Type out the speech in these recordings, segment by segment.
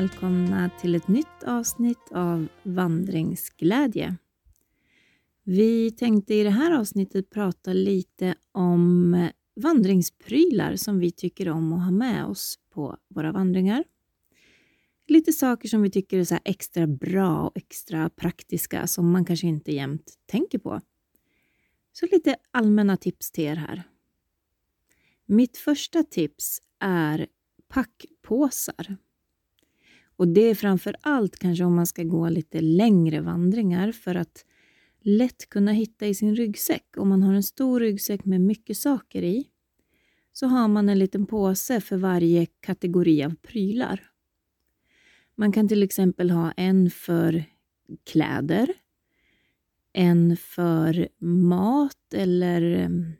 Välkomna till ett nytt avsnitt av Vandringsglädje. Vi tänkte i det här avsnittet prata lite om vandringsprylar som vi tycker om att ha med oss på våra vandringar. Lite saker som vi tycker är så extra bra och extra praktiska som man kanske inte jämt tänker på. Så lite allmänna tips till er här. Mitt första tips är packpåsar. Och det är framför allt kanske om man ska gå lite längre vandringar för att lätt kunna hitta i sin ryggsäck. Om man har en stor ryggsäck med mycket saker i så har man en liten påse för varje kategori av prylar. Man kan till exempel ha en för kläder, en för mat eller mm,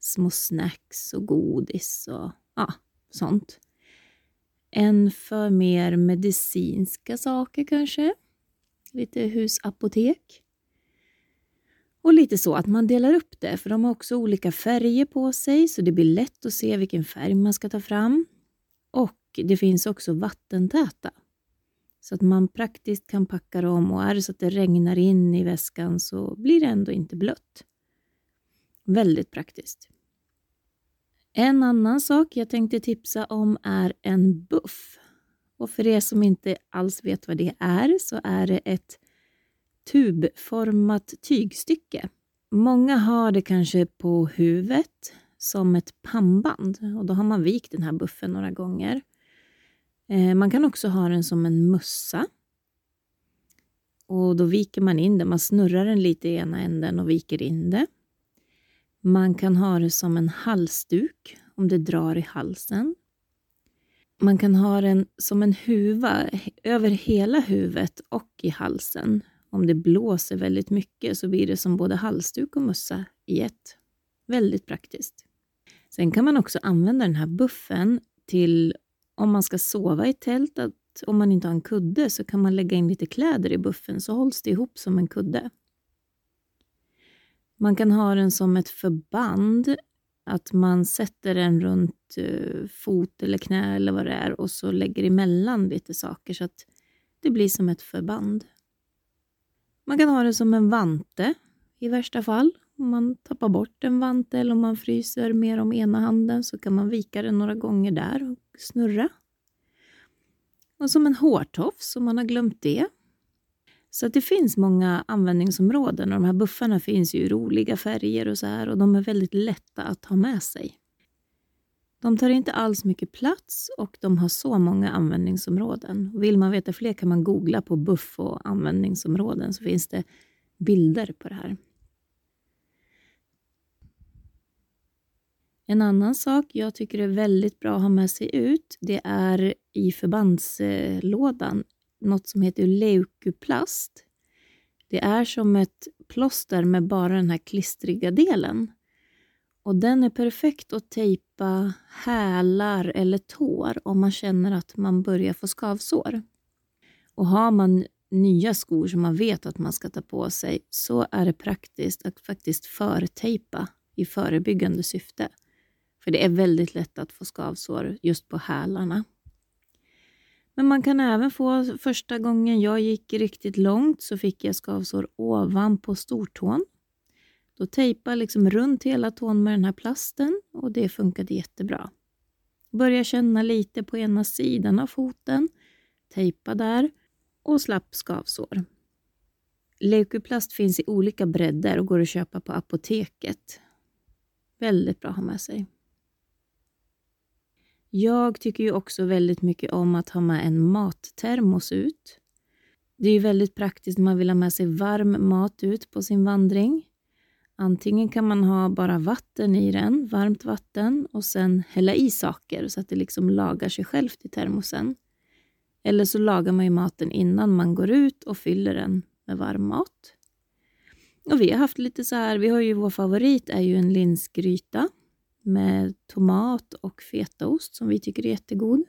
små snacks och godis och ja, sånt. En för mer medicinska saker kanske. Lite husapotek. Och lite så att man delar upp det, för de har också olika färger på sig så det blir lätt att se vilken färg man ska ta fram. Och det finns också vattentäta. Så att man praktiskt kan packa dem och är det så att det regnar in i väskan så blir det ändå inte blött. Väldigt praktiskt. En annan sak jag tänkte tipsa om är en buff. Och för er som inte alls vet vad det är så är det ett tubformat tygstycke. Många har det kanske på huvudet som ett pannband och då har man vikt den här buffen några gånger. Eh, man kan också ha den som en mössa. Och då viker man in den, man snurrar den lite i ena änden och viker in det. Man kan ha det som en halsduk om det drar i halsen. Man kan ha den som en huva över hela huvudet och i halsen. Om det blåser väldigt mycket så blir det som både halsduk och mössa i ett. Väldigt praktiskt. Sen kan man också använda den här buffen till om man ska sova i tält, att om man inte har en kudde så kan man lägga in lite kläder i buffen så hålls det ihop som en kudde. Man kan ha den som ett förband, att man sätter den runt eh, fot eller knä eller vad det är och så lägger emellan lite saker så att det blir som ett förband. Man kan ha det som en vante i värsta fall. Om man tappar bort en vante eller om man fryser mer om ena handen så kan man vika den några gånger där och snurra. Och som en hårtofs om man har glömt det så det finns många användningsområden och de här buffarna finns ju i roliga färger och så här och de är väldigt lätta att ha med sig. De tar inte alls mycket plats och de har så många användningsområden. Vill man veta fler kan man googla på buff och användningsområden så finns det bilder på det här. En annan sak jag tycker är väldigt bra att ha med sig ut, det är i förbandslådan något som heter leukoplast. Det är som ett plåster med bara den här klistriga delen. Och Den är perfekt att tejpa hälar eller tår om man känner att man börjar få skavsår. Och Har man nya skor som man vet att man ska ta på sig så är det praktiskt att faktiskt förtejpa i förebyggande syfte. För det är väldigt lätt att få skavsår just på hälarna. Men man kan även få, första gången jag gick riktigt långt så fick jag skavsår ovanpå stortån. Då tejpade liksom runt hela tån med den här plasten och det funkade jättebra. Börja känna lite på ena sidan av foten, tejpa där och slapp skavsår. Leukoplast finns i olika bredder och går att köpa på apoteket. Väldigt bra att ha med sig. Jag tycker ju också väldigt mycket om att ha med en mattermos ut. Det är ju väldigt praktiskt när man vill ha med sig varm mat ut på sin vandring. Antingen kan man ha bara vatten i den, varmt vatten, och sen hälla i saker så att det liksom lagar sig självt i termosen. Eller så lagar man ju maten innan man går ut och fyller den med varm mat. Och vi har haft lite så här, vi har ju vår favorit är ju en linsgryta med tomat och fetaost som vi tycker är jättegod.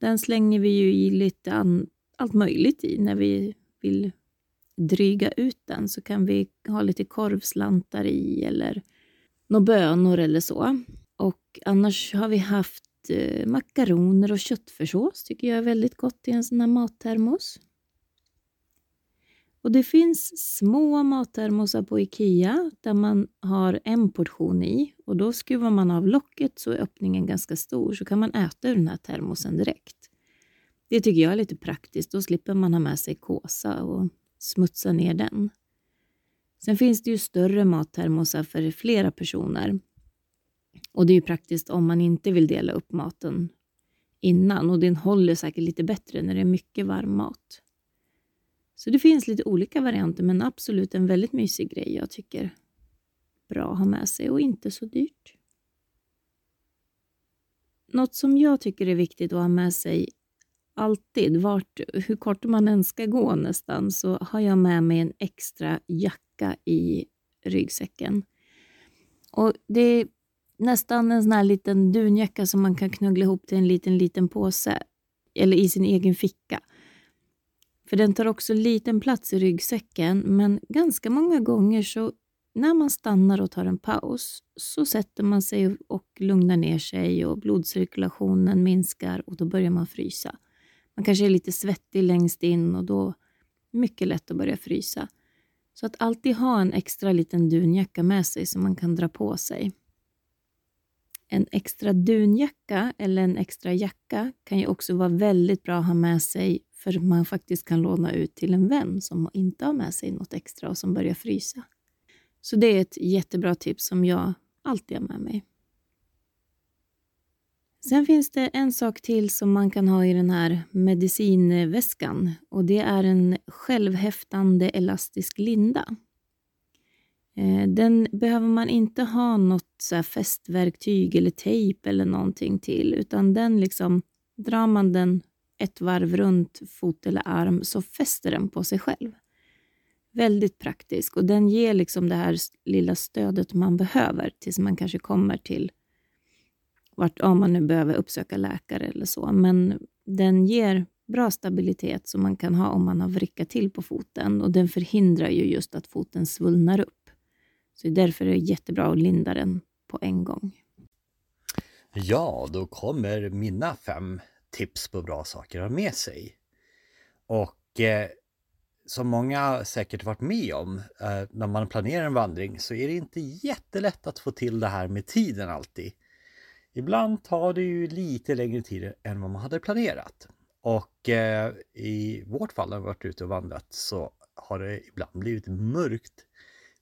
Den slänger vi ju i lite an, allt möjligt i när vi vill dryga ut den så kan vi ha lite korvslantar i eller några bönor eller så. Och annars har vi haft eh, makaroner och köttfärssås tycker jag är väldigt gott i en sån här mattermos. Och det finns små mattermosar på IKEA där man har en portion i och då skruvar man av locket så är öppningen ganska stor så kan man äta ur den här termosen direkt. Det tycker jag är lite praktiskt, då slipper man ha med sig kåsa och smutsa ner den. Sen finns det ju större mattermosar för flera personer. Och det är ju praktiskt om man inte vill dela upp maten innan och den håller säkert lite bättre när det är mycket varm mat. Så det finns lite olika varianter men absolut en väldigt mysig grej jag tycker. Bra att ha med sig och inte så dyrt. Något som jag tycker är viktigt att ha med sig alltid, vart, hur kort man än ska gå nästan, så har jag med mig en extra jacka i ryggsäcken. Och det är nästan en sån här liten dunjacka som man kan knuggla ihop till en liten, liten påse. Eller i sin egen ficka. För den tar också liten plats i ryggsäcken, men ganska många gånger så när man stannar och tar en paus så sätter man sig och lugnar ner sig och blodcirkulationen minskar och då börjar man frysa. Man kanske är lite svettig längst in och då är det mycket lätt att börja frysa. Så att alltid ha en extra liten dunjacka med sig som man kan dra på sig. En extra dunjacka eller en extra jacka kan ju också vara väldigt bra att ha med sig för man faktiskt kan låna ut till en vän som inte har med sig något extra och som börjar frysa. Så det är ett jättebra tips som jag alltid har med mig. Sen finns det en sak till som man kan ha i den här medicinväskan och det är en självhäftande elastisk linda. Eh, den behöver man inte ha något så fästverktyg eller tejp eller någonting till utan den liksom drar man den ett varv runt fot eller arm så fäster den på sig själv. Väldigt praktisk och den ger liksom det här lilla stödet man behöver tills man kanske kommer till vart, om man nu behöver uppsöka läkare eller så. Men den ger bra stabilitet som man kan ha om man har vrickat till på foten och den förhindrar ju just att foten svullnar upp. Så därför är det jättebra att linda den på en gång. Ja, då kommer mina fem tips på bra saker att ha med sig. Och eh, som många säkert varit med om eh, när man planerar en vandring så är det inte jättelätt att få till det här med tiden alltid. Ibland tar det ju lite längre tid än vad man hade planerat. Och eh, i vårt fall när vi varit ute och vandrat så har det ibland blivit mörkt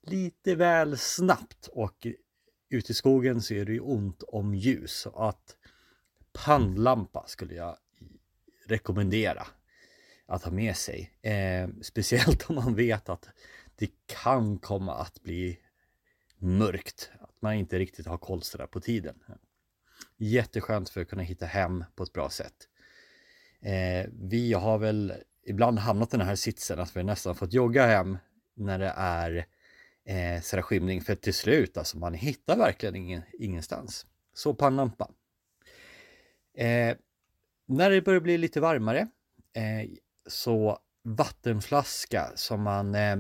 lite väl snabbt och ute i skogen så är det ju ont om ljus. Så att pannlampa skulle jag rekommendera att ha med sig. Eh, speciellt om man vet att det kan komma att bli mörkt. Att man inte riktigt har koll sådär på tiden. Jätteskönt för att kunna hitta hem på ett bra sätt. Eh, vi har väl ibland hamnat i den här sitsen att vi nästan fått jogga hem när det är eh, sådär skymning för till slut, alltså man hittar verkligen ingen, ingenstans. Så pannlampa. Eh, när det börjar bli lite varmare eh, så vattenflaska som man, eh,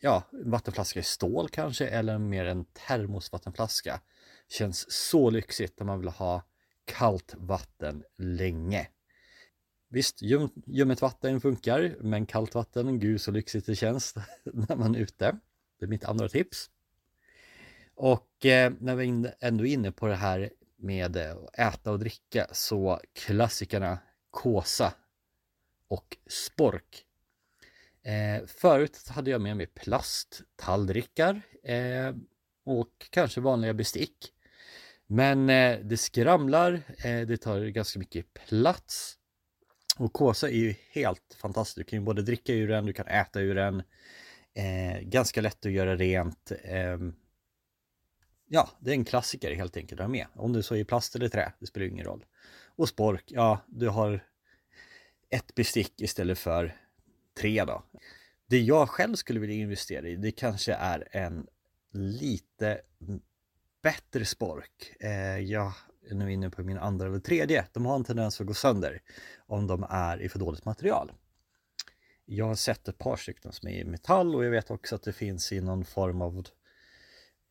ja, vattenflaska i stål kanske eller mer en termosvattenflaska känns så lyxigt när man vill ha kallt vatten länge. Visst, ljum, ljummet vatten funkar, men kallt vatten, gud så lyxigt det känns när man är ute. Det är mitt andra tips. Och eh, när vi ändå är inne på det här med att äta och dricka så klassikerna Kåsa och Spork. Eh, förut hade jag med mig plasttallrikar eh, och kanske vanliga bestick. Men eh, det skramlar, eh, det tar ganska mycket plats. Och Kåsa är ju helt fantastiskt. Du kan ju både dricka ur den, du kan äta ur den. Eh, ganska lätt att göra rent. Ehm, Ja, det är en klassiker helt enkelt att ha med. Om du så är i plast eller trä, det spelar ingen roll. Och spork, ja, du har ett bestick istället för tre då. Det jag själv skulle vilja investera i, det kanske är en lite bättre spork. Eh, jag är nu inne på min andra eller tredje. De har en tendens att gå sönder om de är i för dåligt material. Jag har sett ett par stycken som är i metall och jag vet också att det finns i någon form av eh,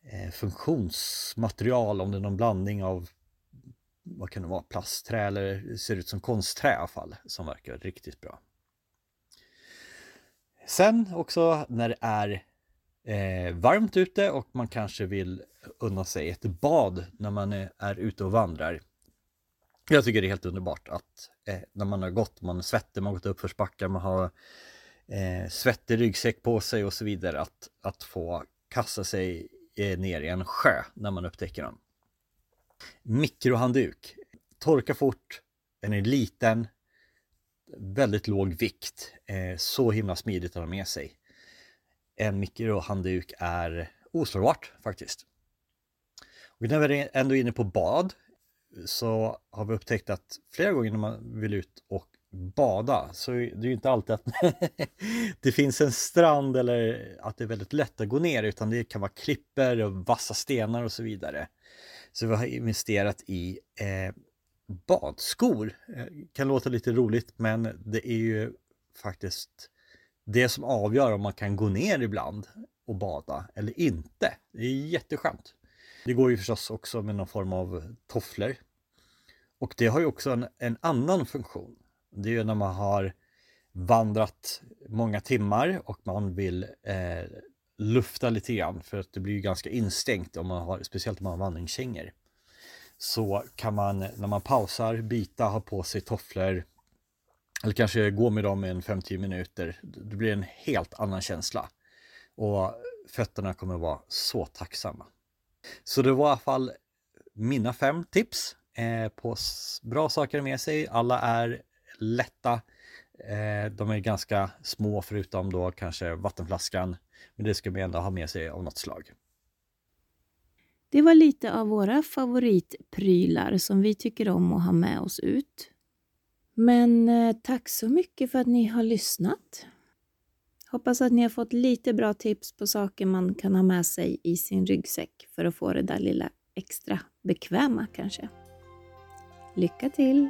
Eh, funktionsmaterial, om det är någon blandning av vad kan det vara, plastträ eller ser ut som konstträ i alla fall som verkar riktigt bra. Sen också när det är eh, varmt ute och man kanske vill unna sig ett bad när man är, är ute och vandrar. Jag tycker det är helt underbart att eh, när man har gått, man är svettig, man har gått uppförsbackar, man har eh, svettig ryggsäck på sig och så vidare, att, att få kasta sig Eh, ner i en sjö när man upptäcker den. Mikrohandduk. Torka fort, den är liten, väldigt låg vikt, eh, så himla smidigt att ha med sig. En mikrohandduk är oslagbart faktiskt. Och när vi är ändå inne på bad så har vi upptäckt att flera gånger när man vill ut och bada så det är ju inte alltid att det finns en strand eller att det är väldigt lätt att gå ner utan det kan vara klipper och vassa stenar och så vidare. Så vi har investerat i eh, badskor. Eh, kan låta lite roligt men det är ju faktiskt det som avgör om man kan gå ner ibland och bada eller inte. Det är jätteskönt. Det går ju förstås också med någon form av tofflor. Och det har ju också en, en annan funktion. Det är ju när man har vandrat många timmar och man vill eh, lufta lite grann för att det blir ju ganska instängt om man har, speciellt om man har vandringskängor. Så kan man när man pausar byta, ha på sig tofflor eller kanske gå med dem i en 5-10 minuter. Det blir en helt annan känsla och fötterna kommer vara så tacksamma. Så det var i alla fall mina fem tips eh, på bra saker med sig. Alla är lätta. Eh, de är ganska små förutom då kanske vattenflaskan. Men det ska man ändå ha med sig av något slag. Det var lite av våra favoritprylar som vi tycker om att ha med oss ut. Men eh, tack så mycket för att ni har lyssnat. Hoppas att ni har fått lite bra tips på saker man kan ha med sig i sin ryggsäck för att få det där lilla extra bekväma kanske. Lycka till!